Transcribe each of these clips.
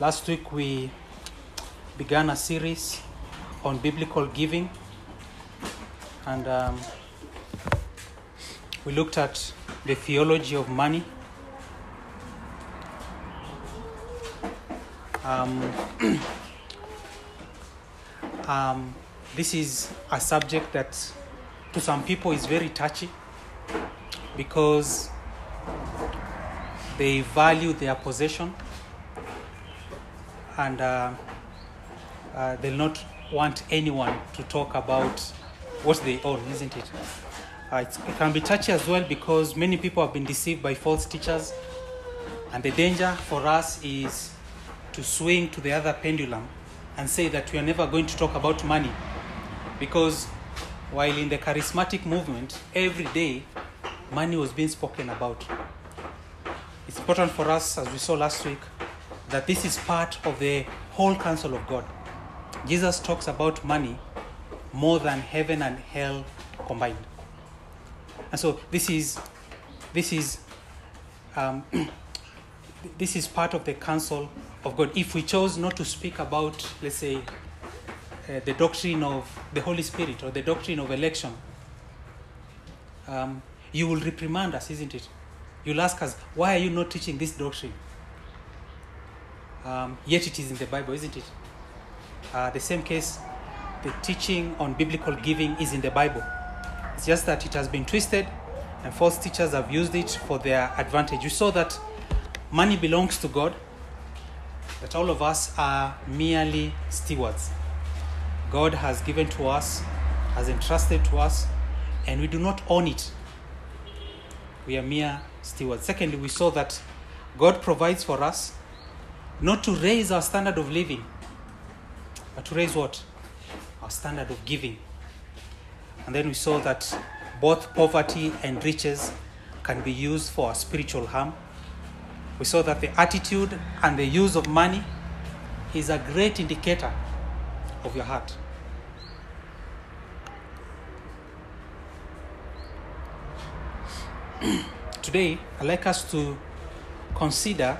Last week we began a series on biblical giving, and um, we looked at the theology of money. Um, um, this is a subject that to some people is very touchy because they value their possession and uh, uh, they'll not want anyone to talk about what they own, isn't it? Uh, it can be touchy as well because many people have been deceived by false teachers, and the danger for us is to swing to the other pendulum and say that we are never going to talk about money because while in the charismatic movement, every day money was being spoken about. It's important for us, as we saw last week, that this is part of the whole counsel of God. Jesus talks about money more than heaven and hell combined. And so this is this is um, this is part of the counsel of God. If we chose not to speak about, let's say, uh, the doctrine of the Holy Spirit or the doctrine of election, um, you will reprimand us, isn't it? You'll ask us, why are you not teaching this doctrine? Um, yet it is in the Bible, isn't it? Uh, the same case, the teaching on biblical giving is in the Bible. It's just that it has been twisted and false teachers have used it for their advantage. You saw that money belongs to God, that all of us are merely stewards. God has given to us, has entrusted to us, and we do not own it. We are mere stewards. Secondly, we saw that God provides for us not to raise our standard of living, but to raise what? Our standard of giving. And then we saw that both poverty and riches can be used for spiritual harm. We saw that the attitude and the use of money is a great indicator of your heart. Today, I'd like us to consider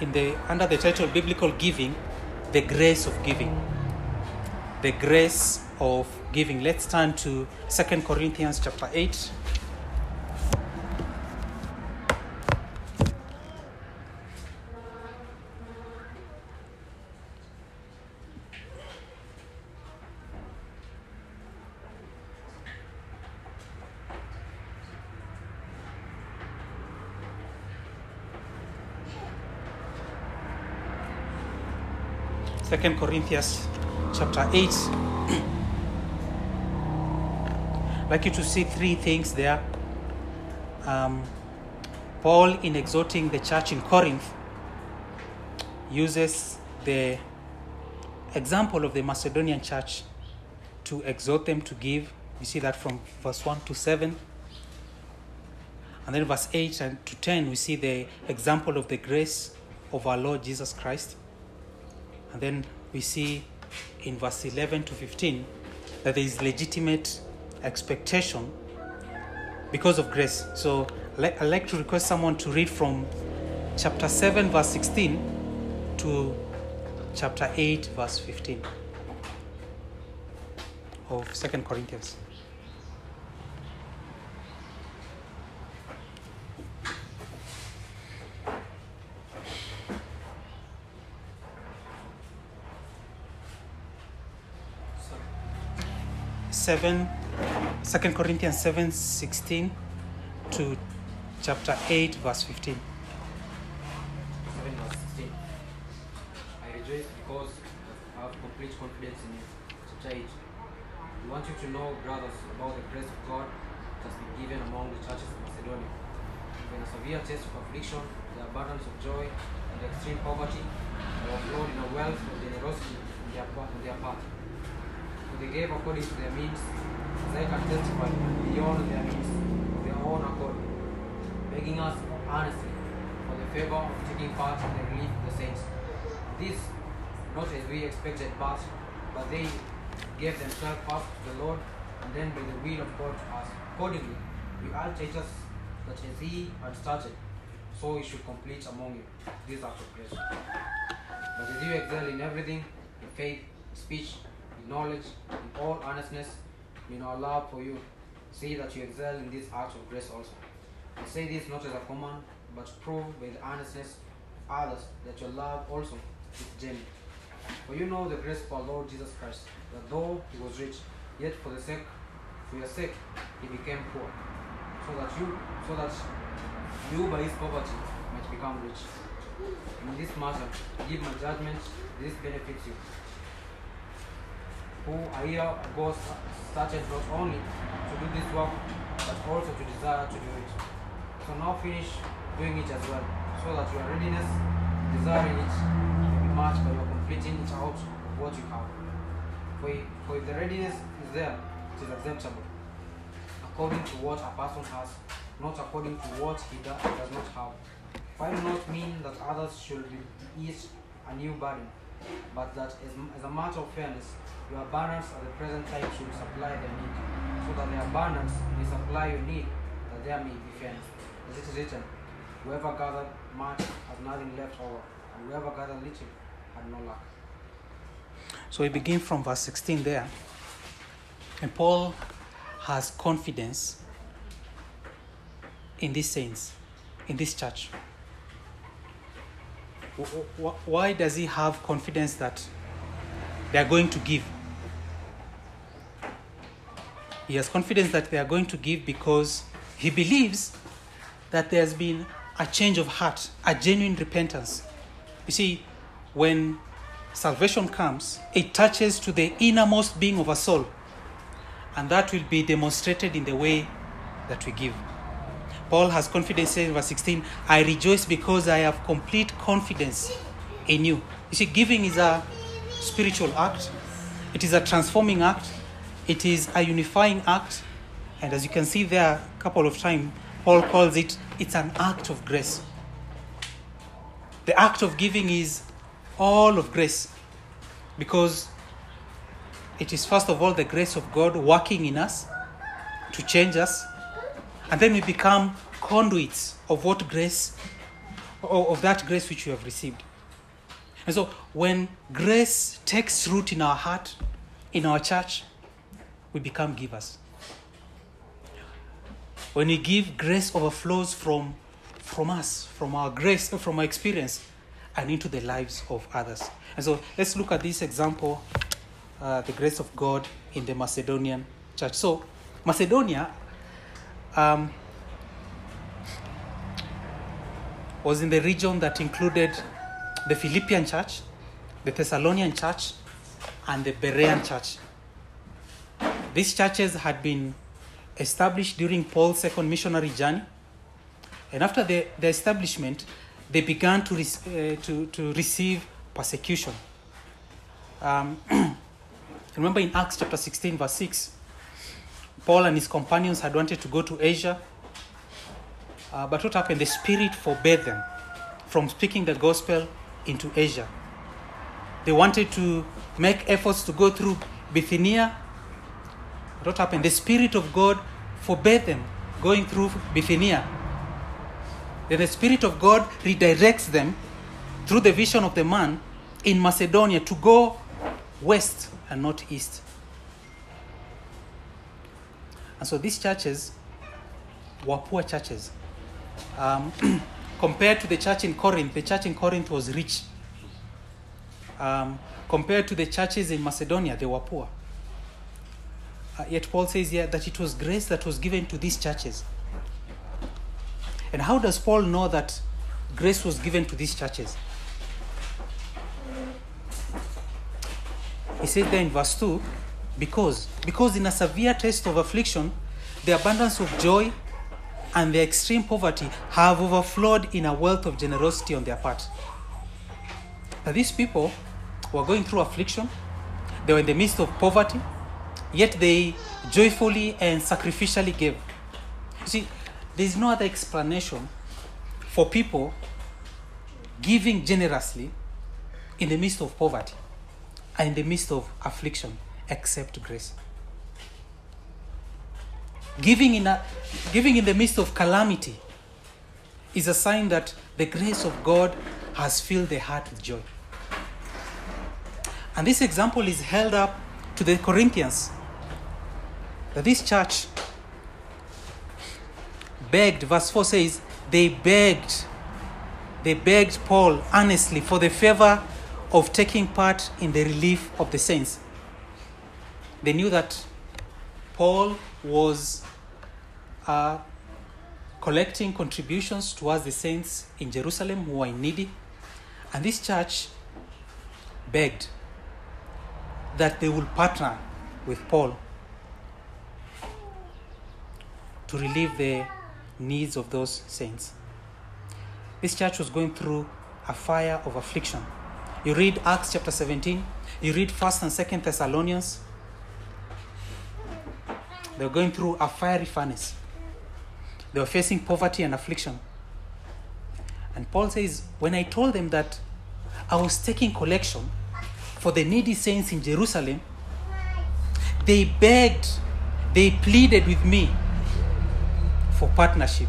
in the under the title biblical giving the grace of giving. The grace of giving. Let's turn to Second corinthians chapter 8 Second Corinthians chapter 8. I'd like you to see three things there. Um, Paul, in exhorting the church in Corinth, uses the example of the Macedonian church to exhort them to give. You see that from verse 1 to 7. And then verse 8 and to 10, we see the example of the grace of our Lord Jesus Christ. And then we see in verse 11 to 15 that there is legitimate expectation because of grace. So I'd like to request someone to read from chapter 7, verse 16 to chapter 8, verse 15 of Second Corinthians. Seven, Second Corinthians seven sixteen to chapter eight, verse fifteen. 7 verse 16. I rejoice because I have complete confidence in you. Chapter 8. We want you to know, brothers, about the grace of God that has been given among the churches of Macedonia. When a severe test of affliction, the abundance of joy, and extreme poverty, overflowed in a wealth of generosity on their, part, on their part. For they gave according to their means, they can testify, beyond their means, of their own accord, begging us earnestly for the favor of taking part in the relief of the saints. This, not as we expected, but, but they gave themselves first to the Lord, and then by the will of God to us. Accordingly, we urge Titus that as he had started, so he should complete among you this act of grace. But as you excel in everything, in faith, speech, knowledge, in all earnestness, in our love for you, see that you excel in this act of grace also. I say this not as a command, but prove with earnestness of others that your love also is genuine. For you know the grace of our Lord Jesus Christ, that though he was rich, yet for the sake, for your sake, he became poor, so that you, so that you by his poverty might become rich. In this matter, give my judgment, this benefits you. Who a year ago started not only to do this work, but also to desire to do it. So now finish doing it as well, so that your readiness, desiring it, may be matched by your completing it out of what you have. For if, for if the readiness is there, it is acceptable, according to what a person has, not according to what he do- does not have. Why not mean that others should be each a new burden, but that as, as a matter of fairness, your abundance at the present time should supply their need, so that their abundance may supply your need, that there may be fairness. As it is written, whoever gathered much has nothing left over, and whoever gathered little had no lack. So we begin from verse 16 there. And Paul has confidence in these saints, in this church. Wh- wh- Why does he have confidence that they are going to give? He has confidence that they are going to give because he believes that there has been a change of heart, a genuine repentance. You see, when salvation comes, it touches to the innermost being of a soul, and that will be demonstrated in the way that we give. Paul has confidence in verse 16 I rejoice because I have complete confidence in you. You see, giving is a spiritual act, it is a transforming act, it is a unifying act, and as you can see there a couple of times, Paul calls it it's an act of grace. The act of giving is all of grace. Because it is first of all the grace of God working in us to change us, and then we become conduits of what grace, of that grace which we have received. And so when grace takes root in our heart, in our church, we become givers. When we give, grace overflows from, from us, from our grace, from our experience, and into the lives of others. And so let's look at this example uh, the grace of God in the Macedonian church. So, Macedonia um, was in the region that included the Philippian church, the Thessalonian church, and the Berean church. These churches had been established during Paul's second missionary journey. And after the, the establishment, they began to, rec- uh, to, to receive persecution. Um, remember in Acts chapter 16, verse 6, Paul and his companions had wanted to go to Asia. Uh, but what happened? The Spirit forbade them from speaking the gospel into Asia. They wanted to make efforts to go through Bithynia. But what happened? The Spirit of God forbade them going through Bithynia. Then the Spirit of God redirects them through the vision of the man in Macedonia to go west and not east. And so these churches were poor churches. Um, compared to the church in Corinth, the church in Corinth was rich. Um, compared to the churches in Macedonia, they were poor. Uh, yet Paul says here that it was grace that was given to these churches. And how does Paul know that grace was given to these churches? He said there in verse 2 because because in a severe test of affliction the abundance of joy and their extreme poverty have overflowed in a wealth of generosity on their part. Now these people were going through affliction. They were in the midst of poverty yet they joyfully and sacrificially gave. You see there is no other explanation for people giving generously in the midst of poverty and in the midst of affliction except grace. Giving in, a, giving in the midst of calamity is a sign that the grace of God has filled the heart with joy. And this example is held up to the Corinthians. That this church begged, verse 4 says, they begged, they begged Paul earnestly for the favor of taking part in the relief of the saints. They knew that Paul was uh, collecting contributions towards the saints in Jerusalem who were needy. And this church begged that they would partner with Paul to relieve the needs of those saints. This church was going through a fire of affliction. You read Acts chapter 17, you read 1st and 2nd Thessalonians. They were going through a fiery furnace. They were facing poverty and affliction. And Paul says, When I told them that I was taking collection for the needy saints in Jerusalem, they begged, they pleaded with me for partnership.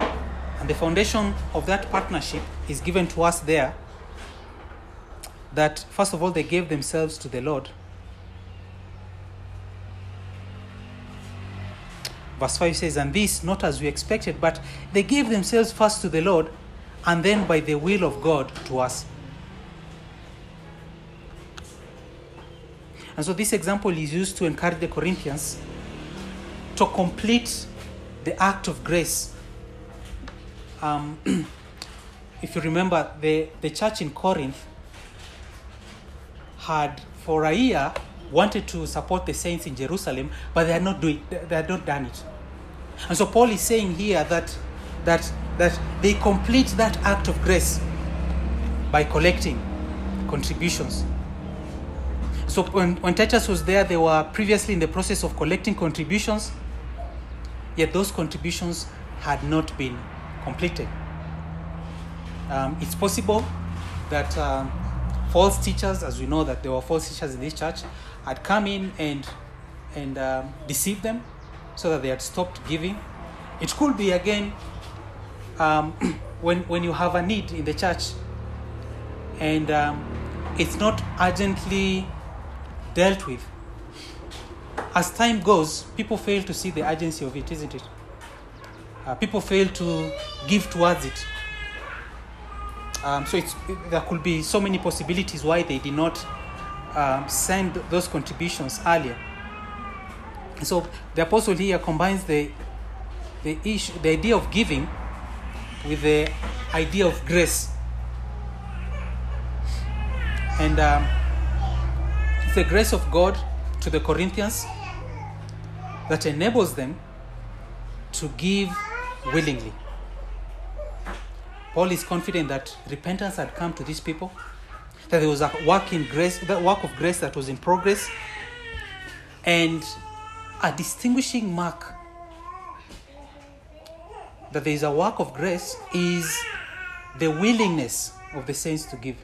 And the foundation of that partnership is given to us there that, first of all, they gave themselves to the Lord. Verse 5 says, And this not as we expected, but they gave themselves first to the Lord, and then by the will of God to us. And so this example is used to encourage the Corinthians to complete the act of grace. Um, if you remember, the, the church in Corinth had for a year wanted to support the saints in Jerusalem, but they had not doing they had not done it. And so Paul is saying here that that that they complete that act of grace by collecting contributions. So when, when Titus was there, they were previously in the process of collecting contributions, yet those contributions had not been completed. Um, it's possible that um, false teachers, as we know that there were false teachers in this church, had come in and and um, deceived them, so that they had stopped giving. It could be again um, when when you have a need in the church, and um, it's not urgently dealt with. As time goes, people fail to see the urgency of it, isn't it? Uh, people fail to give towards it. Um, so it's, there could be so many possibilities why they did not um, send those contributions earlier. So the apostle here combines the the issue, the idea of giving, with the idea of grace, and um, it's the grace of God to the Corinthians that enables them to give willingly. Paul is confident that repentance had come to these people, that there was a work in grace, that work of grace that was in progress, and a distinguishing mark that there is a work of grace is the willingness of the saints to give.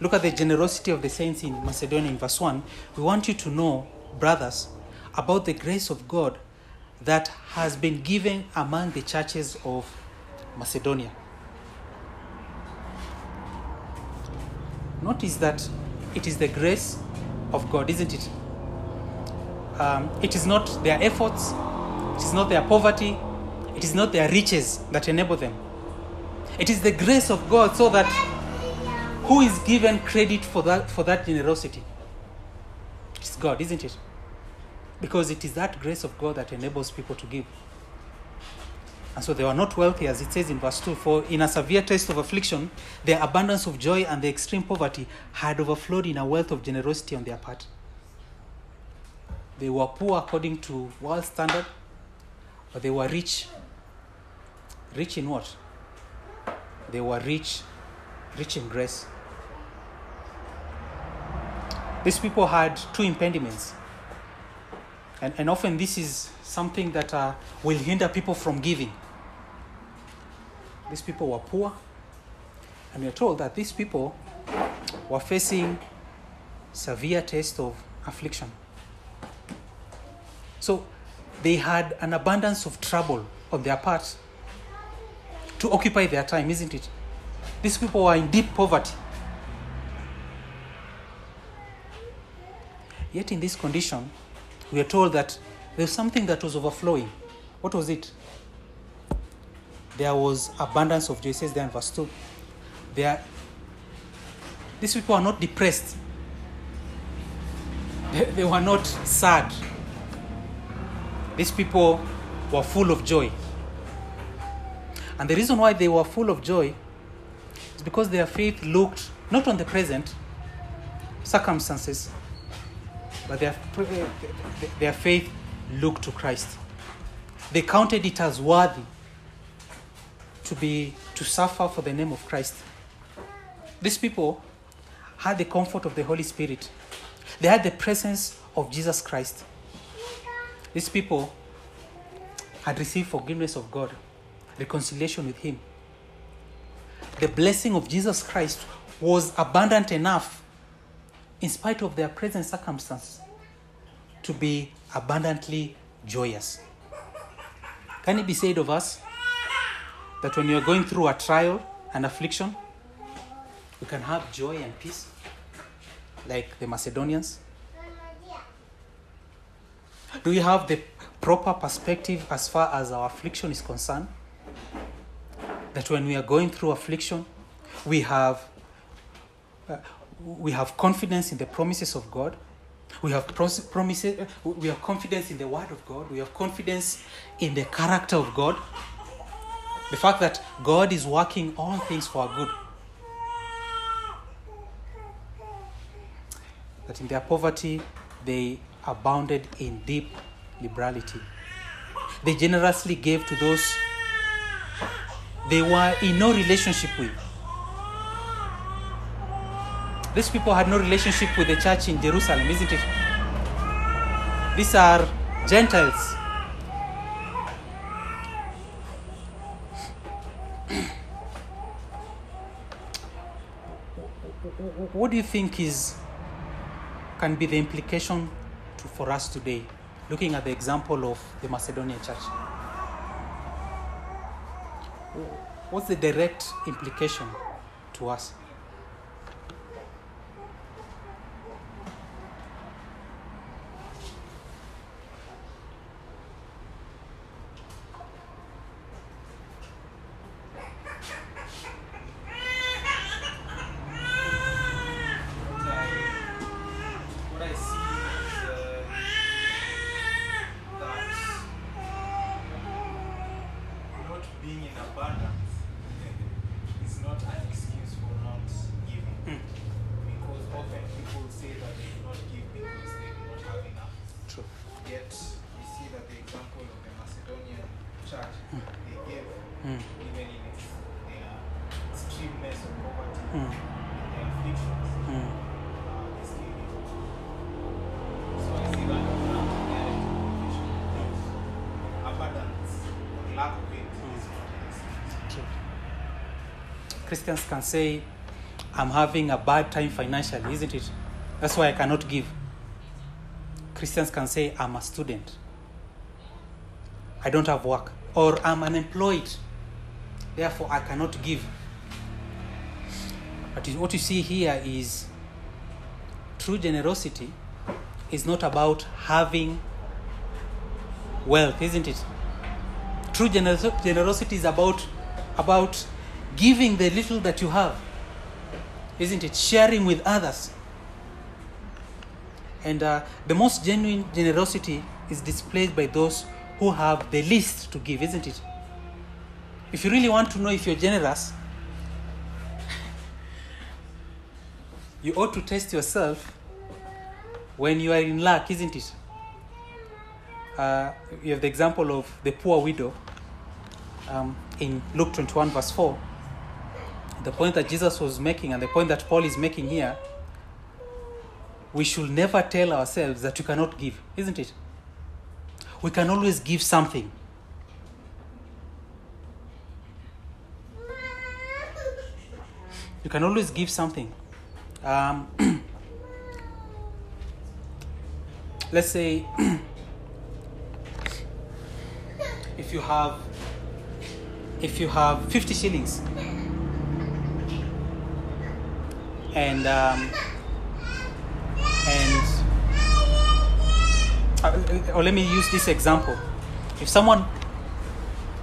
Look at the generosity of the saints in Macedonia in verse 1. We want you to know, brothers, about the grace of God that has been given among the churches of Macedonia. Notice that it is the grace of God, isn't it? Um, it is not their efforts, it is not their poverty, it is not their riches that enable them. It is the grace of God so that who is given credit for that for that generosity? It's God, isn't it? Because it is that grace of God that enables people to give. And so they were not wealthy, as it says in verse 2 For in a severe test of affliction, their abundance of joy and their extreme poverty had overflowed in a wealth of generosity on their part. They were poor according to world standard, but they were rich. Rich in what? They were rich, rich in grace. These people had two impediments. And, and often this is something that uh, will hinder people from giving. These people were poor, and we are told that these people were facing severe test of affliction. So they had an abundance of trouble on their part to occupy their time, isn't it? These people were in deep poverty. Yet, in this condition, we are told that there was something that was overflowing. What was it? There was abundance of joy. It says there in verse 2. There, these people are not depressed, they, they were not sad. These people were full of joy. And the reason why they were full of joy is because their faith looked not on the present circumstances, but their, their faith looked to Christ. They counted it as worthy to be to suffer for the name of Christ. These people had the comfort of the Holy Spirit. They had the presence of Jesus Christ. These people had received forgiveness of God, reconciliation with Him. The blessing of Jesus Christ was abundant enough, in spite of their present circumstances, to be abundantly joyous. Can it be said of us that when you are going through a trial and affliction, you can have joy and peace like the Macedonians? Do we have the proper perspective as far as our affliction is concerned? That when we are going through affliction, we have uh, we have confidence in the promises of God. We have promises. We have confidence in the Word of God. We have confidence in the character of God. The fact that God is working all things for good. That in their poverty, they abounded in deep liberality. They generously gave to those they were in no relationship with. These people had no relationship with the church in Jerusalem, isn't it? These are Gentiles. What do you think is can be the implication to, for us today, looking at the example of the Macedonian church? What's the direct implication to us? What I, what I see is uh, that not being in abundance is not an excuse for not giving. Because often people say that they do not give because they do not have enough. True. Yet we see that the example of the Macedonian church, they gave Mm. even in its, their extremeness of poverty, Mm. their afflictions. Mm. uh, is giving. So I see that as an indirect implication that abundance or lack of it is not an excuse. True. Christians can say, I'm having a bad time financially, isn't it? That's why I cannot give. Christians can say, I'm a student. I don't have work. Or I'm unemployed. Therefore, I cannot give. But what you see here is true generosity is not about having wealth, isn't it? True gener- generosity is about about giving the little that you have, isn't it? Sharing with others. And uh, the most genuine generosity is displayed by those who have the least to give, isn't it? If you really want to know if you're generous, you ought to test yourself when you are in lack, isn't it? Uh, you have the example of the poor widow um, in Luke 21, verse 4. The point that Jesus was making and the point that Paul is making here, we should never tell ourselves that you cannot give, isn't it? We can always give something. You can always give something. Um, let's say if you have if you have 50 shillings and um, and uh, Uh, or let me use this example. If someone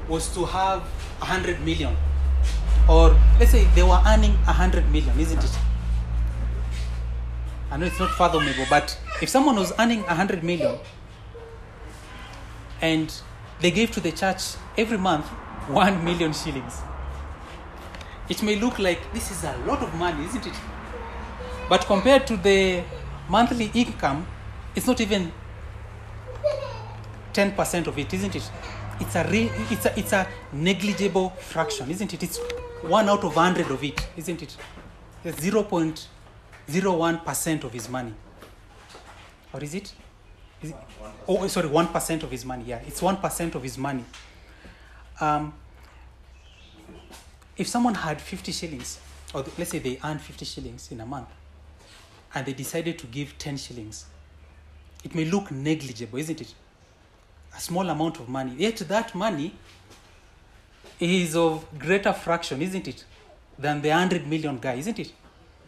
was to have 100 million or let's say they were earning 100 million isn't it? I know it's not fathomable but if someone was earning 100 million and they gave to the church every month 1 million shillings it may look like this is a lot of money isn't it? But compared to the monthly income it's not even 10% of it isn't it? It's a re- it's a it's a negligible fraction isn't it? It's one out of 100 of it isn't it? It's 0.01% of his money. Or is it? Is it? Oh sorry 1% of his money yeah. It's 1% of his money. Um, if someone had 50 shillings or let's say they earn 50 shillings in a month and they decided to give 10 shillings it may look negligible isn't it a small amount of money. Yet that money is of greater fraction isn't it than the 100 million guy isn't it?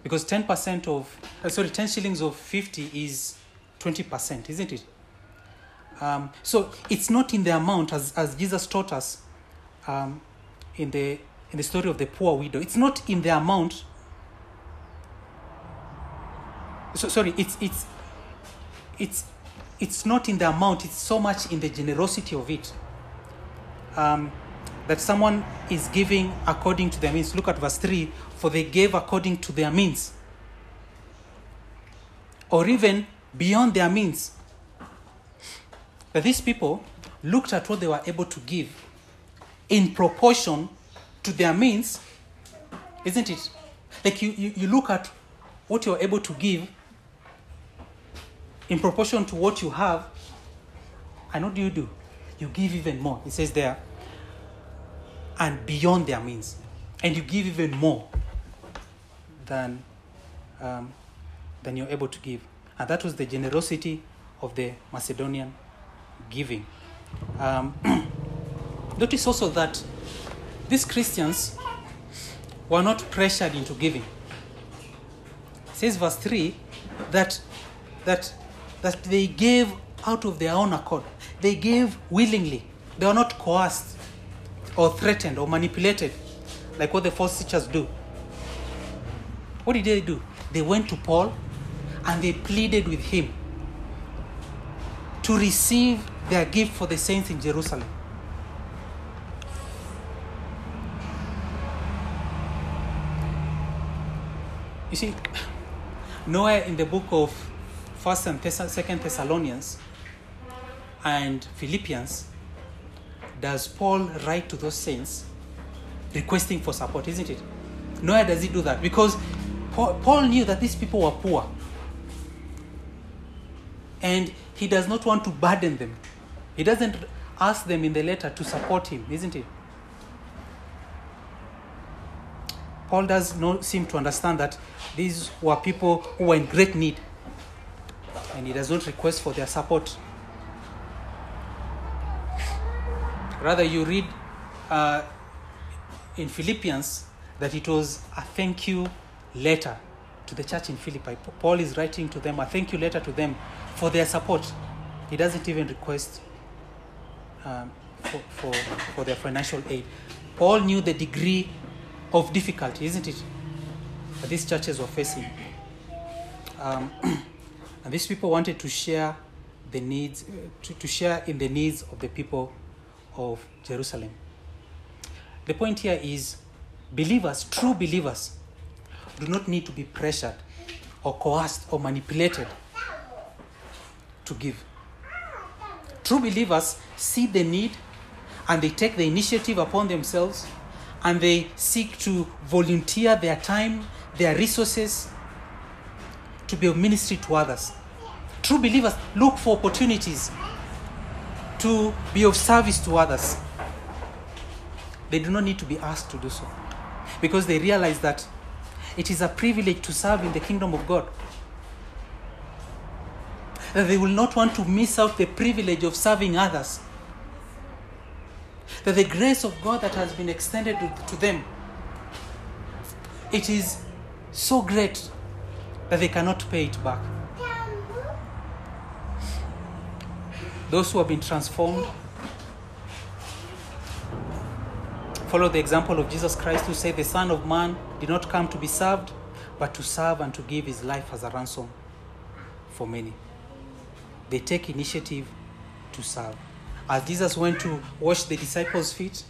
Because 10% of uh, sorry 10 shillings of 50 is 20% isn't it? Um, so it's not in the amount as, as jesus taught us um, in the in the story of the poor widow. It's not in the amount. So sorry it's it's it's it's not in the amount it's so much in the generosity of it um, that someone is giving according to their means. Look at verse 3 for they gave according to their means. Or even beyond their means. That these people looked at what they were able to give in proportion to their means isn't it? Like you, you, you look at what you're able to give in proportion to what you have and what do you do? You give even more. It says there and beyond their means. And you give even more than um, than you're able to give. And that was the generosity of the macedonian giving. Um, notice also that these christians were not pressured into giving. It says verse 3 that that that they gave out of their own accord. They gave willingly. They were not coerced or threatened or manipulated like what the false teachers do. What did they do? They went to paul and they pleaded with him to receive their gift for the saints in jerusalem. You see nowhere in the book of first and second thessalonians and philippians does paul write to those saints requesting for support isn't it? Nowhere does he do that because paul knew that these people were poor. And he does not want to burden them. He doesn't ask them in the letter to support him isn't it Paul does not seem to understand that these were people who were in great need and he does not request for their support. Rather, you read uh, in Philippians that it was a thank you letter to the church in Philippi. Paul is writing to them a thank you letter to them for their support. He doesn't even request um, for, for, for their financial aid. Paul knew the degree of difficulty, isn't it? That these churches were facing. Um, and these people wanted to share the needs, uh, to, to share in the needs of the people of Jerusalem. The point here is believers, true believers, do not need to be pressured or coerced or manipulated to give. True believers see the need and they take the initiative upon themselves and they seek to volunteer their time, their resources to be of ministry to others. True believers look for opportunities to be of service to others. They do not need to be asked to do so because they realize that it is a privilege to serve in the kingdom of God. That they will not want to miss out the privilege of serving others. That the grace of God that has been extended to, them, it is so great that they cannot pay it back. Those who have been transformed follow the example of Jesus Christ, who said, The Son of Man did not come to be served, but to serve and to give his life as a ransom for many. They take initiative to serve. As Jesus went to wash the disciples' feet,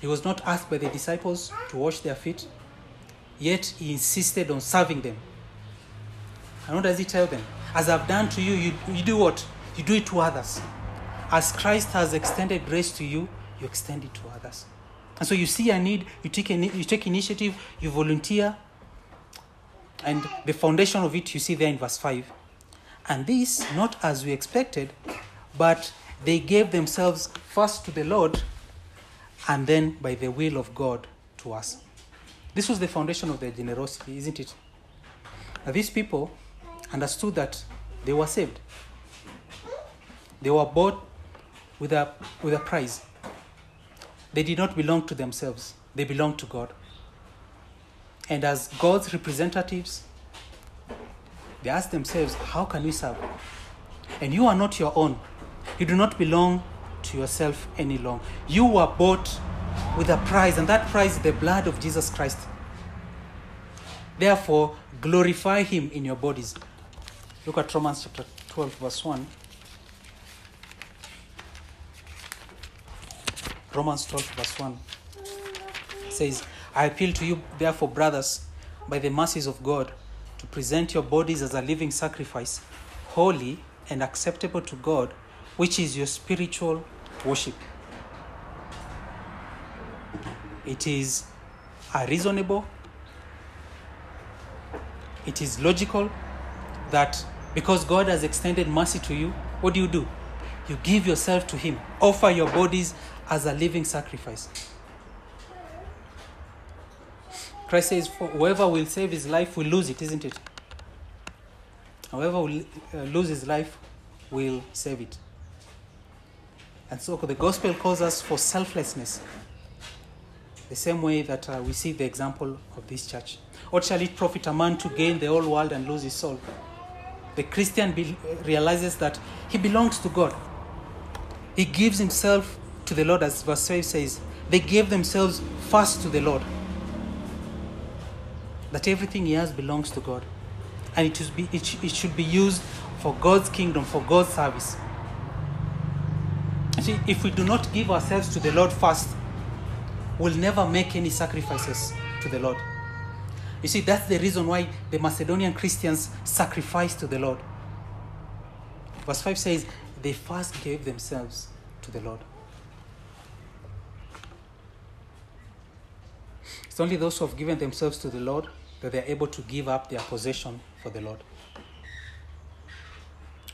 he was not asked by the disciples to wash their feet, yet he insisted on serving them. And what does he tell them? As I've done to you, you, you do what? You do it to others. As Christ has extended grace to you, you extend it to others. And so you see a need, you take, ini- you take initiative, you volunteer, and the foundation of it you see there in verse 5. And this, not as we expected, but they gave themselves first to the Lord and then by the will of God to us. This was the foundation of their generosity, isn't it? Now, these people understood that they were saved. They were bought with a, with a price. They did not belong to themselves, they belonged to God. And as God's representatives, they asked themselves, How can we serve? And you are not your own. You do not belong to yourself any longer. You were bought with a price, and that price is the blood of Jesus Christ. Therefore, glorify him in your bodies. Look at Romans chapter 12, verse 1. Romans 12, verse 1 says, I appeal to you, therefore, brothers, by the mercies of God, to present your bodies as a living sacrifice, holy and acceptable to God, which is your spiritual worship. It is a reasonable, it is logical that because God has extended mercy to you, what do you do? You give yourself to Him, offer your bodies as a living sacrifice. Christ says, "For whoever will save his life will lose it, isn't it? Whoever will uh, lose his life will save it. And so the gospel calls us for selflessness, the same way that uh, we see the example of this church. What shall it profit a man to gain the whole world and lose his soul? The Christian be- realizes that he belongs to God. He gives himself to the Lord, as verse 5 says. They gave themselves first to the Lord. That everything he has belongs to God. And it, is be, it, sh- it should be used for God's kingdom, for God's service. See, if we do not give ourselves to the Lord first, we'll never make any sacrifices to the Lord. You see, that's the reason why the Macedonian Christians sacrificed to the Lord. Verse 5 says, they first gave themselves to the Lord. It's only those who have given themselves to the Lord that they are able to give up their possession for the Lord.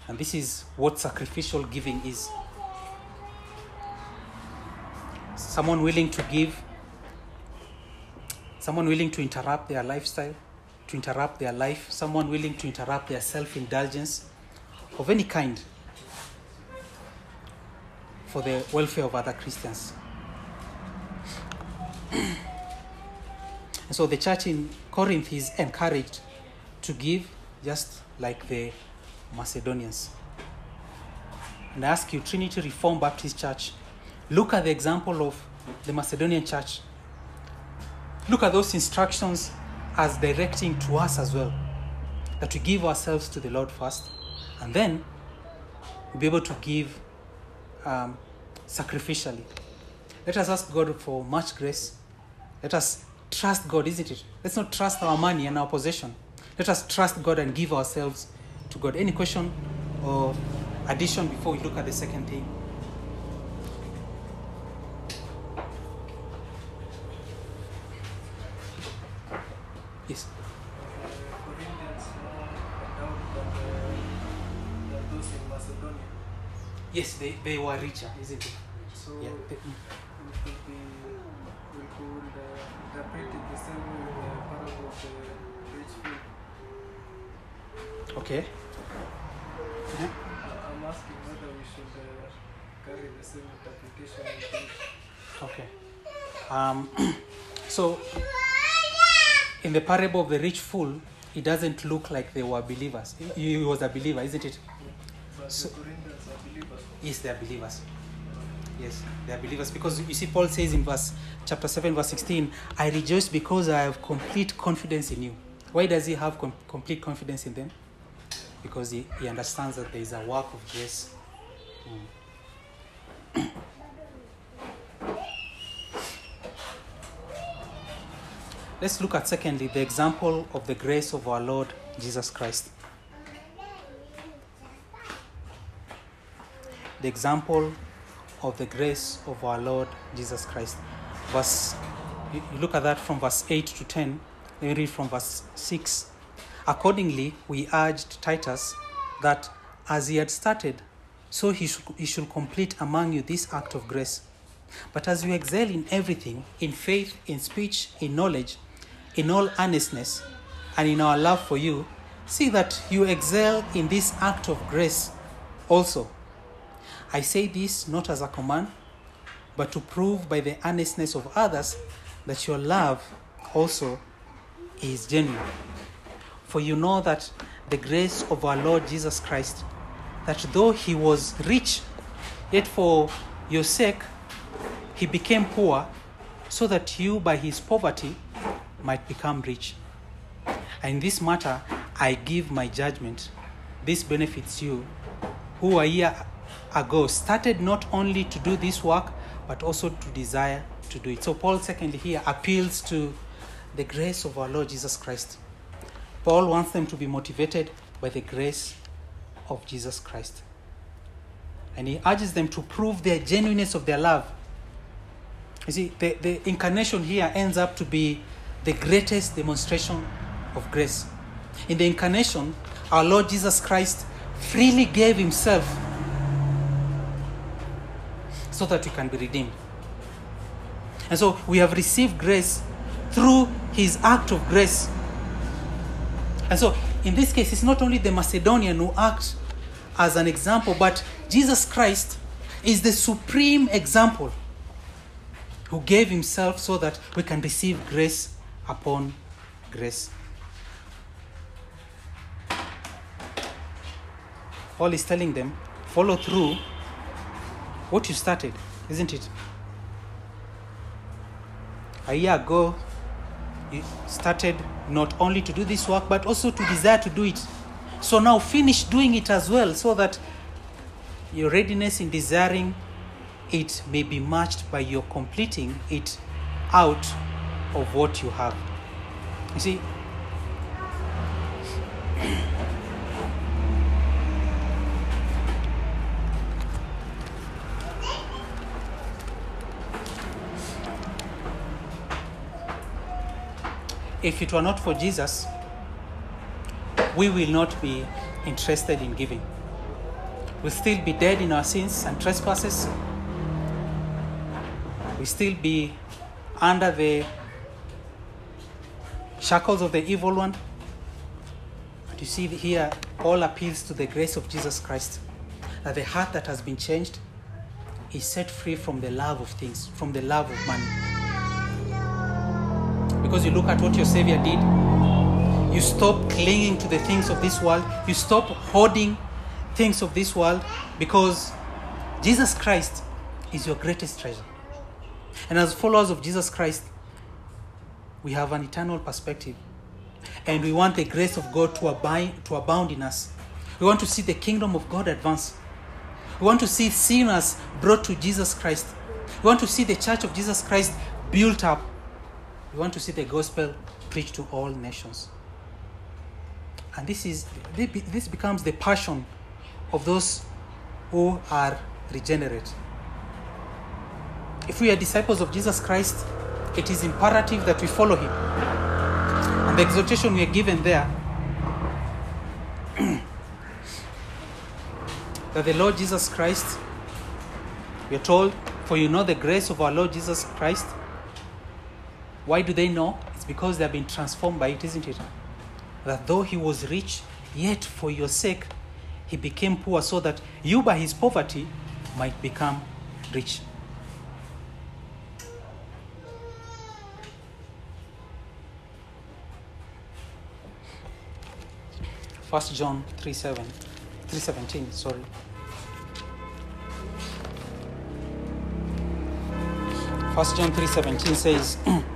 And this is what sacrificial giving is. Someone willing to give, someone willing to interrupt their lifestyle, to interrupt their life, someone willing to interrupt their self indulgence of any kind for the welfare of other Christians. And so the church in Corinth is encouraged to give just like the Macedonians. And I ask you, Trinity Reformed Baptist Church, look at the example of the Macedonian church. Look at those instructions as directing to us as well. That we give ourselves to the Lord first, and then we'll be able to give um, sacrificially. Let us ask God for much grace. Let us trust God, isn't it? Let's not trust our money and our possession. Let us trust God and give ourselves to God. Any question or addition before we look at the second thing? Yes, they, they were richer, isn't it? So Yeah. we could be we could uh, interpret it the same way with the parable of the rich fool. Okay. I- I'm asking whether we should uh, carry same interpretation. Okay. Um, so, in the parable of the rich fool, it doesn't look like they were believers. He was a believer, isn't it? But So- Yes, they are believers. Yes, they are believers. Because you see, Paul says in verse chapter 7, verse 16, I rejoice because I have complete confidence in you. Why does he have com- complete confidence in them? Because he, he understands that there is a work of grace. Mm. Let's look at secondly the example of the grace of our Lord Jesus Christ. The example of the grace of our Lord Jesus Christ. Verse, you look at that from verse 8 to 10. Let me read from verse 6. Accordingly, we urged Titus that as he had started, so he should, he should complete among you this act of grace. But as you excel in everything, in faith, in speech, in knowledge, in all earnestness, and in our love for you, see that you excel in this act of grace also. I say this not as a command, but to prove by the earnestness of others that your love also is genuine. For you know that the grace of our Lord Jesus Christ, that though he was rich, yet for your sake he became poor, so that you by his poverty might become rich. And in this matter I give my judgment. This benefits you, who are year ago started not only to do this work, but also to desire to do it. So, Paul, secondly, here appeals to the grace of our Lord Jesus Christ. Paul wants them to be motivated by the grace of Jesus Christ. And he urges them to prove the genuineness of their love. You see, the, the incarnation here ends up to be the greatest demonstration of grace. In the incarnation, our Lord Jesus Christ freely gave himself so that we can be redeemed. And so we have received grace through his act of grace. And so in this case, it's not only the Macedonian who acts as an example, but Jesus Christ is the supreme example who gave himself so that we can receive grace upon grace. Paul is telling them, follow through what you started, isn't it? A year ago, you started not only to do this work, but also to desire to do it. So now finish doing it as well, so that your readiness in desiring it may be matched by your completing it out of what you have. You see, if it were not for Jesus, we will not be interested in giving. We'll still be dead in our sins and trespasses. We'll still be under the shackles of the evil one. But you see here, Paul appeals to the grace of Jesus Christ. That the heart that has been changed is set free from the love of things, from the love of money. Because you look at what your Savior did, you stop clinging to the things of this world, you stop hoarding things of this world because Jesus Christ is your greatest treasure. And as followers of Jesus Christ, we have an eternal perspective. And we want the grace of God to abound, to abound in us. We want to see the kingdom of God advance. We want to see sinners brought to Jesus Christ. We want to see the church of Jesus Christ built up. We want to see the gospel preached to all nations. And this is this becomes the passion of those who are regenerate. If we are disciples of Jesus Christ, it is imperative that we follow him. And the exhortation we are given there that the Lord Jesus Christ, we are told, for you know the grace of our Lord Jesus Christ. Why do they know? It's because they have been transformed by it, isn't it? That though he was rich, yet for your sake he became poor, so that you by his poverty might become rich. First John 3 7, 317, sorry. First John 3:17 says,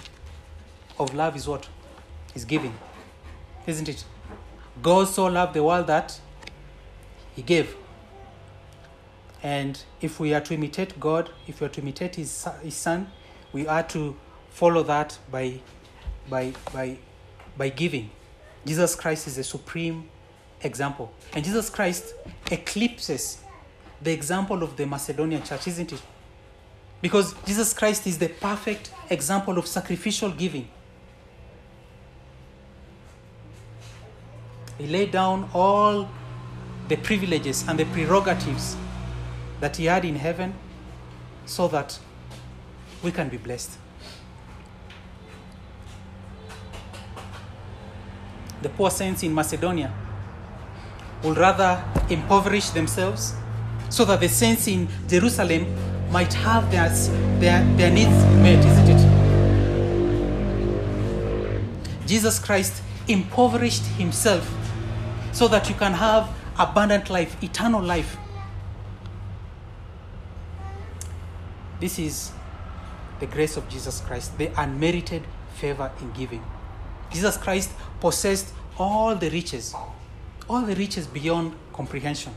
of love is what? Is giving. Isn't it? God so loved the world that he gave. And if we are to imitate God, if we are to imitate his, his son, we are to follow that by, by, by, by giving. Jesus Christ is a supreme example. And Jesus Christ eclipses the example of the Macedonian church, isn't it? Because Jesus Christ is the perfect example of sacrificial giving. He laid down all the privileges and the prerogatives that he had in heaven so that we can be blessed. The poor saints in Macedonia would rather impoverish themselves so that the saints in Jerusalem might have their, their, their needs met, isn't it? Jesus Christ impoverished himself so that you can have abundant life, eternal life. This is the grace of Jesus Christ, the unmerited favor in giving. Jesus Christ possessed all the riches, all the riches beyond comprehension,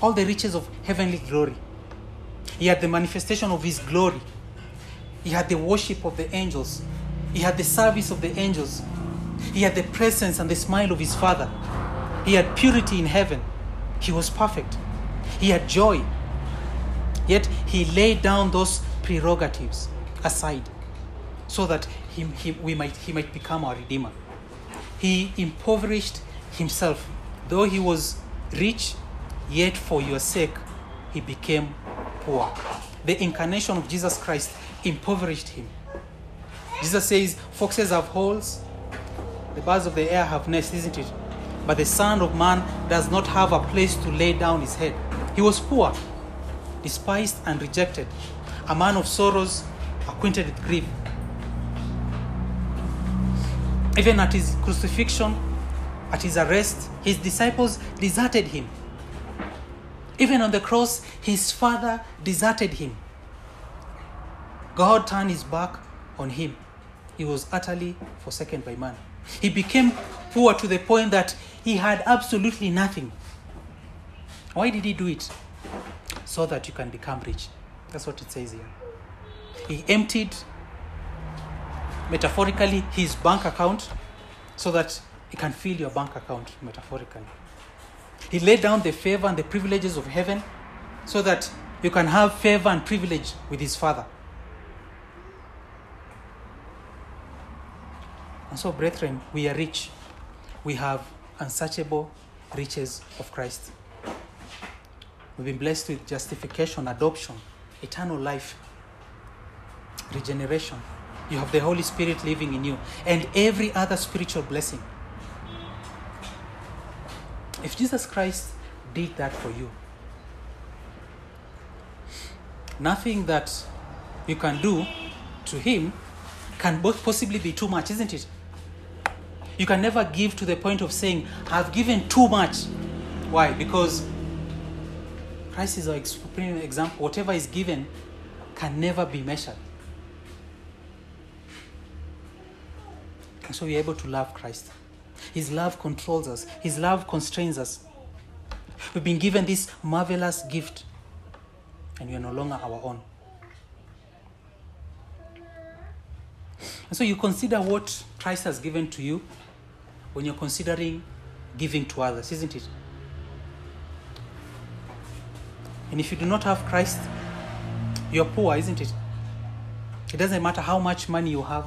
all the riches of heavenly glory. He had the manifestation of His glory. He had the worship of the angels. He had the service of the angels. He had the presence and the smile of His Father. He had purity in heaven. He was perfect. He had joy. Yet He laid down those prerogatives aside so that he, he, we might, he might become our Redeemer. He impoverished Himself. Though He was rich, yet for your sake He became poor. The incarnation of Jesus Christ impoverished him. Jesus says, Foxes have holes, the birds of the air have nests, isn't it? But the Son of Man does not have a place to lay down his head. He was poor, despised, and rejected, a man of sorrows, acquainted with grief. Even at his crucifixion, at his arrest, his disciples deserted him. Even on the cross, his father deserted him. God turned his back on him. He was utterly forsaken by man. He became poor to the point that he had absolutely nothing. Why did he do it? So that you can become rich. That's what it says here. He emptied, metaphorically, his bank account so that he can fill your bank account, metaphorically. He laid down the favor and the privileges of heaven so that you can have favor and privilege with his Father. And so, brethren, we are rich. We have unsearchable riches of Christ. We've been blessed with justification, adoption, eternal life, regeneration. You have the Holy Spirit living in you, and every other spiritual blessing. If Jesus Christ did that for you, nothing that you can do to Him can both possibly be too much, isn't it? You can never give to the point of saying, I've given too much. Why? Because Christ is our supreme example. Whatever is given can never be measured. And so we are able to love Christ. His love controls us, His love constrains us. We've been given this marvelous gift, and we are no longer our own. And so you consider what Christ has given to you when you're considering giving to others, isn't it? And if you do not have Christ, you're poor, isn't it? It doesn't matter how much money you have,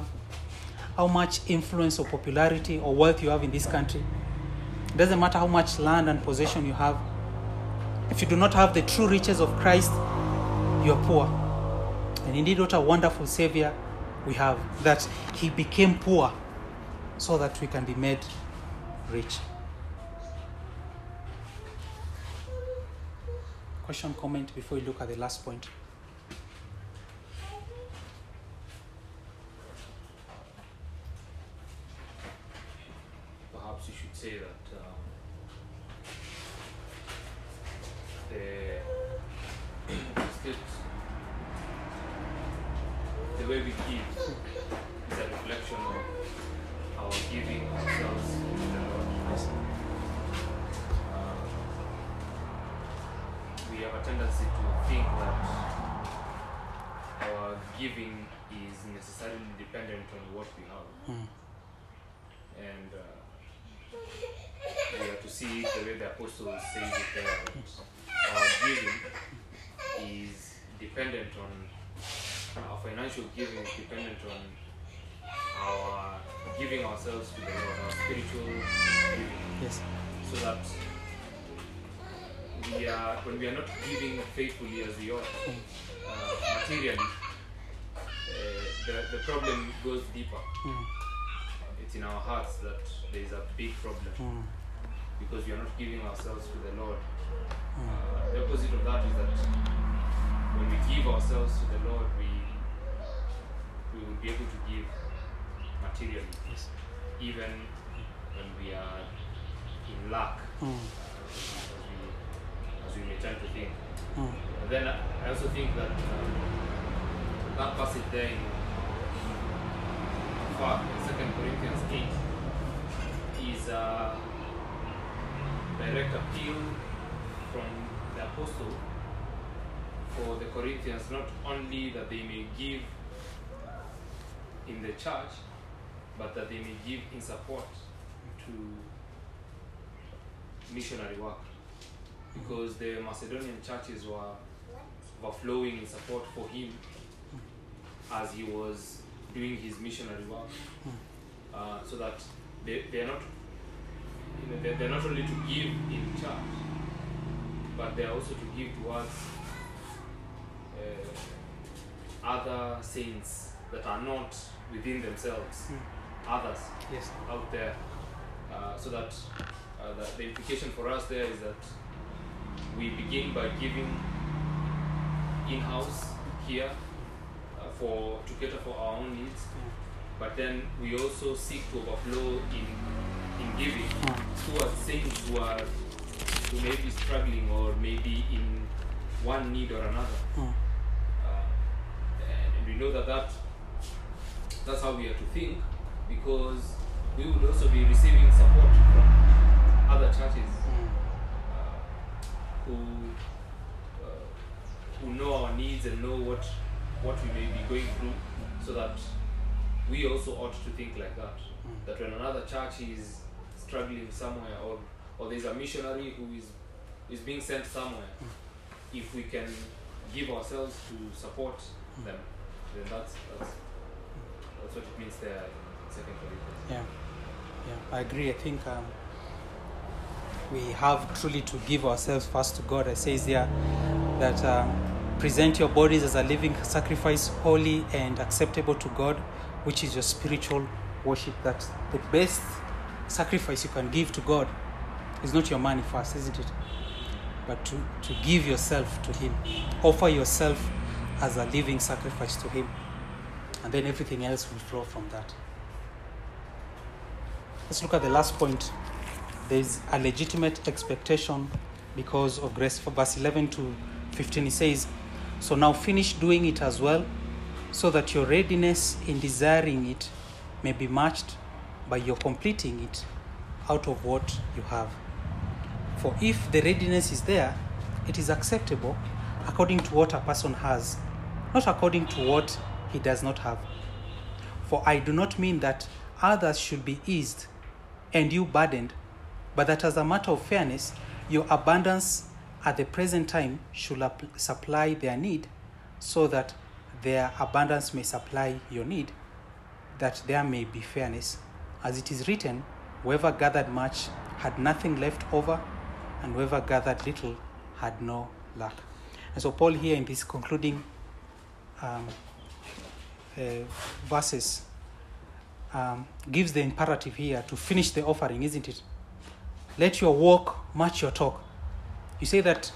how much influence or popularity or wealth you have in this country. It doesn't matter how much land and possession you have. If you do not have the true riches of Christ, you are poor. And indeed, what a wonderful Savior we have that He became poor so that we can be made rich. Question, comment before we look at the last point. Financial giving is dependent on our giving ourselves to the Lord, our spiritual giving, Yes. so that we are when we are not giving faithfully as we ought, uh, materially, uh, the, the problem goes deeper Mm. it's in our hearts that there is a big problem Mm. because we are not giving ourselves to the Lord. Mm. Uh, the opposite of that is that when we give ourselves to the Lord, we will be able to give materially, Yes. even when we are in lack, Mm. uh, as, we, as we may tend to think. Mm. And then I also think that um, that passage there in fa- Second Corinthians eight is a direct appeal from the apostle for the Corinthians, not only that they may give in the church, but that they may give in support to missionary work because the Macedonian churches were overflowing in support for him as he was doing his missionary work. Uh, so that they, they are not you know, they're, they're not only to give in church, but they are also to give towards uh, other saints that are not within themselves, others Yes. out there. Uh, so that uh, the, the implication for us there is that we begin by giving in-house here uh, for to cater for our own needs, but then we also seek to overflow in in giving Mm. towards saints who are who may be struggling or maybe in one need or another. Mm. Uh, and we know that, that that's how we have to think because we would also be receiving support from other churches Mm. uh, who uh, who know our needs and know what what we may be going through so that we also ought to think like that. That when another church is struggling somewhere or or there's a missionary who is is being sent somewhere if we can give ourselves to support them then that's that's that's what it means there in second corinthians Yeah, yeah, I agree. I think um, we have truly to give ourselves first to God. It says there that um, present your bodies as a living sacrifice, holy and acceptable to God, which is your spiritual worship. That the best sacrifice you can give to God is not your money first, isn't it? But to, to give yourself to Him, offer yourself as a living sacrifice to Him, and then everything else will flow from that. Let's look at the last point. There is a legitimate expectation because of grace. For verse 11 to 15, it says, So now finish doing it as well, so that your readiness in desiring it may be matched by your completing it out of what you have. For if the readiness is there, it is acceptable according to what a person has, not according to what he does not have. For I do not mean that others should be eased and you burdened, but that as a matter of fairness, your abundance at the present time should supply their need, so that their abundance may supply your need, that there may be fairness. As it is written, whoever gathered much had nothing left over, and whoever gathered little had no lack. And so, Paul, here in this concluding um, verses, um, gives the imperative here to finish the offering, isn't it? Let your walk match your talk. You say that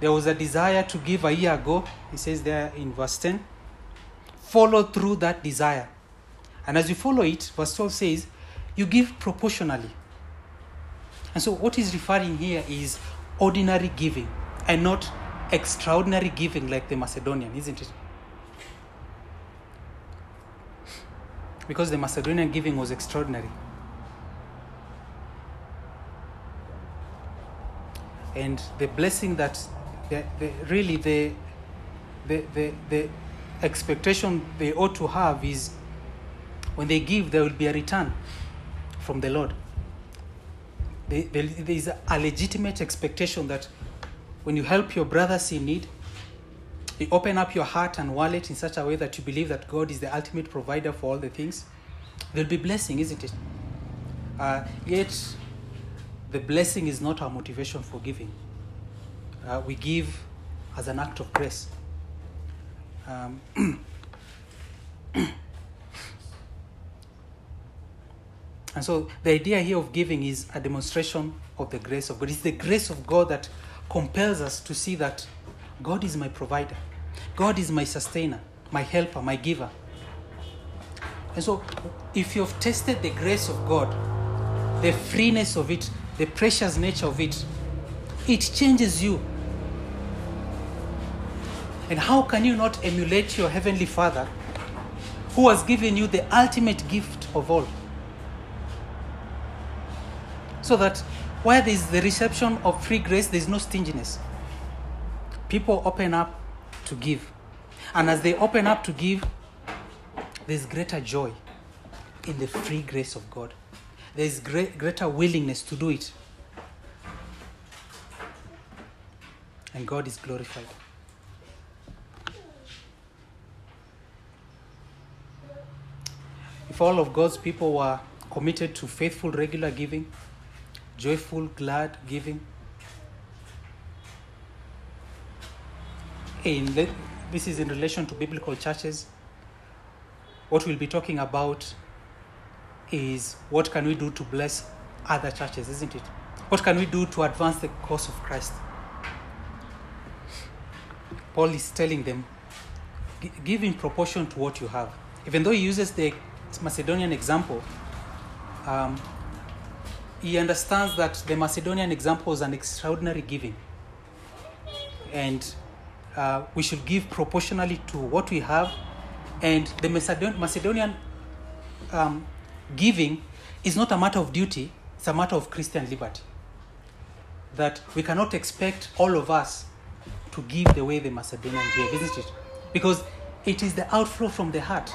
there was a desire to give a year ago, he says there in verse 10. Follow through that desire. And as you follow it, verse 12 says, you give proportionally. And so, what he's referring here is ordinary giving and not extraordinary giving like the Macedonian, isn't it? Because the Macedonian giving was extraordinary. And the blessing that, the, the, really, the, the, the, the expectation they ought to have is when they give, there will be a return from the Lord. There, is a legitimate expectation that when you help your brothers in need, you open up your heart and wallet in such a way that you believe that God is the ultimate provider for all the things, there'll be blessing, isn't it? Uh, yet, the blessing is not our motivation for giving. Uh, we give as an act of grace. Um, and so the idea here of giving is a demonstration of the grace of God. It's the grace of God that compels us to see that God is my provider, God is my sustainer, my helper, my giver. And so, if you've tasted the grace of God, the freeness of it, the precious nature of it, it changes you. And how can you not emulate your Heavenly Father who has given you the ultimate gift of all? So that where there is the reception of free grace, there is no stinginess. People open up to give. And as they open up to give, there's greater joy in the free grace of God. There's great, greater willingness to do it. And God is glorified. If all of God's people were committed to faithful, regular giving, joyful, glad giving, in the, this is in relation to biblical churches. What we'll be talking about is what can we do to bless other churches, isn't it? What can we do to advance the cause of Christ? Paul is telling them, give in proportion to what you have. Even though he uses the Macedonian example, um, he understands that the Macedonian example is an extraordinary giving. And uh, we should give proportionally to what we have. And the Macedon- Macedonian um, giving is not a matter of duty, it's a matter of Christian liberty. That we cannot expect all of us to give the way the Macedonian gave, isn't it? Because it is the outflow from the heart.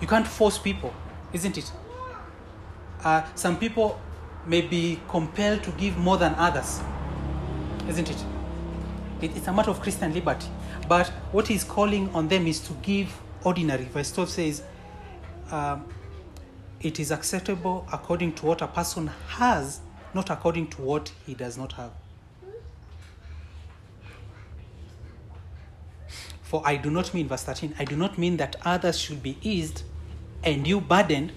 You can't force people, isn't it? Uh, some people may be compelled to give more than others, isn't it? It- It's a matter of Christian liberty. But what he's calling on them is to give ordinary. Verse 12 says, um, It is acceptable according to what a person has, not according to what he does not have. For I do not mean, verse 13, I do not mean that others should be eased and you burdened,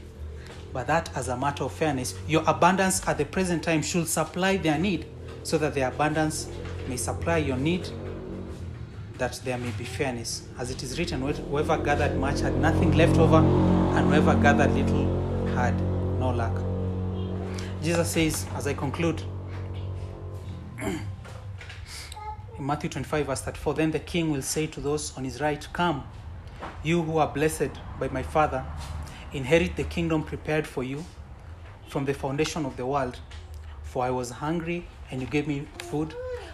but that as a matter of fairness, your abundance at the present time should supply their need, so that their abundance may supply your need, that there may be fairness. As it is written, whoever gathered much had nothing left over, and whoever gathered little had no lack. Jesus says, as I conclude, in Matthew 25, verse 34, then the king will say to those on his right, Come, you who are blessed by my Father, inherit the kingdom prepared for you from the foundation of the world. For I was hungry, and you gave me food.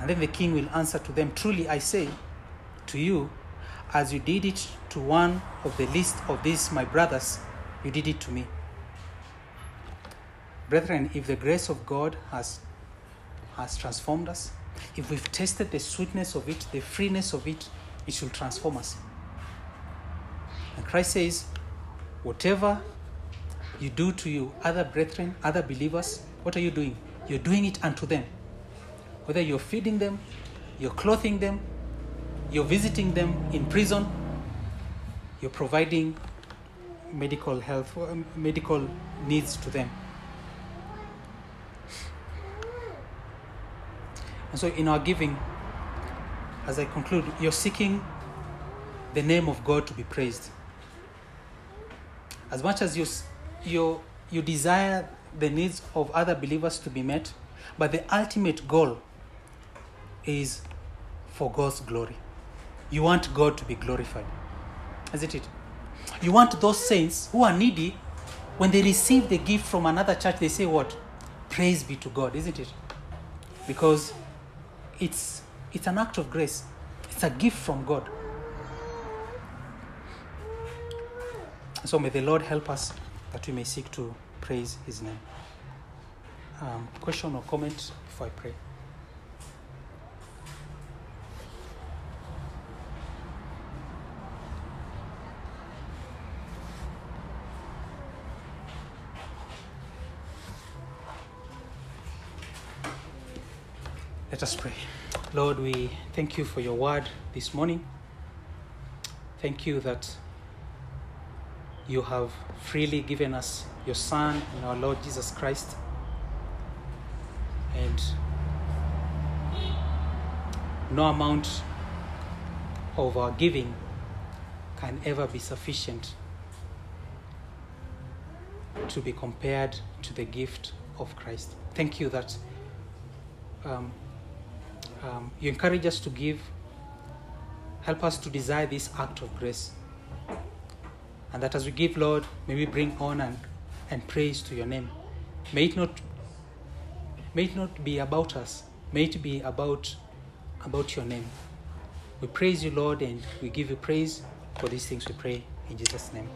And then the king will answer to them, Truly I say to you, as you did it to one of the least of these my brothers, you did it to me. Brethren, if the grace of God has, has transformed us, if we've tasted the sweetness of it, the freeness of it, it should transform us. And Christ says, whatever you do to you, other brethren, other believers, what are you doing? You're doing it unto them. Whether you're feeding them, you're clothing them, you're visiting them in prison, you're providing medical health, uh, medical needs to them. And so, in our giving, as I conclude, you're seeking the name of God to be praised. As much as you, you, you desire the needs of other believers to be met, but the ultimate goal is for God's glory. You want God to be glorified. Isn't it? You want those saints who are needy, when they receive the gift from another church, they say, What? Praise be to God, isn't it? Because it's, it's an act of grace, it's a gift from God. So may the Lord help us that we may seek to praise His name. Um, question or comment before I pray? Let us pray. Lord, we thank you for your word this morning. Thank you that you have freely given us your Son and our Lord Jesus Christ. And no amount of our giving can ever be sufficient to be compared to the gift of Christ. Thank you that um, um, you encourage us to give. Help us to desire this act of grace. And that as we give, Lord, may we bring honor and, and praise to your name. May it not may it not be about us. May it be about about your name. We praise you, Lord, and we give you praise for these things we pray in Jesus' name.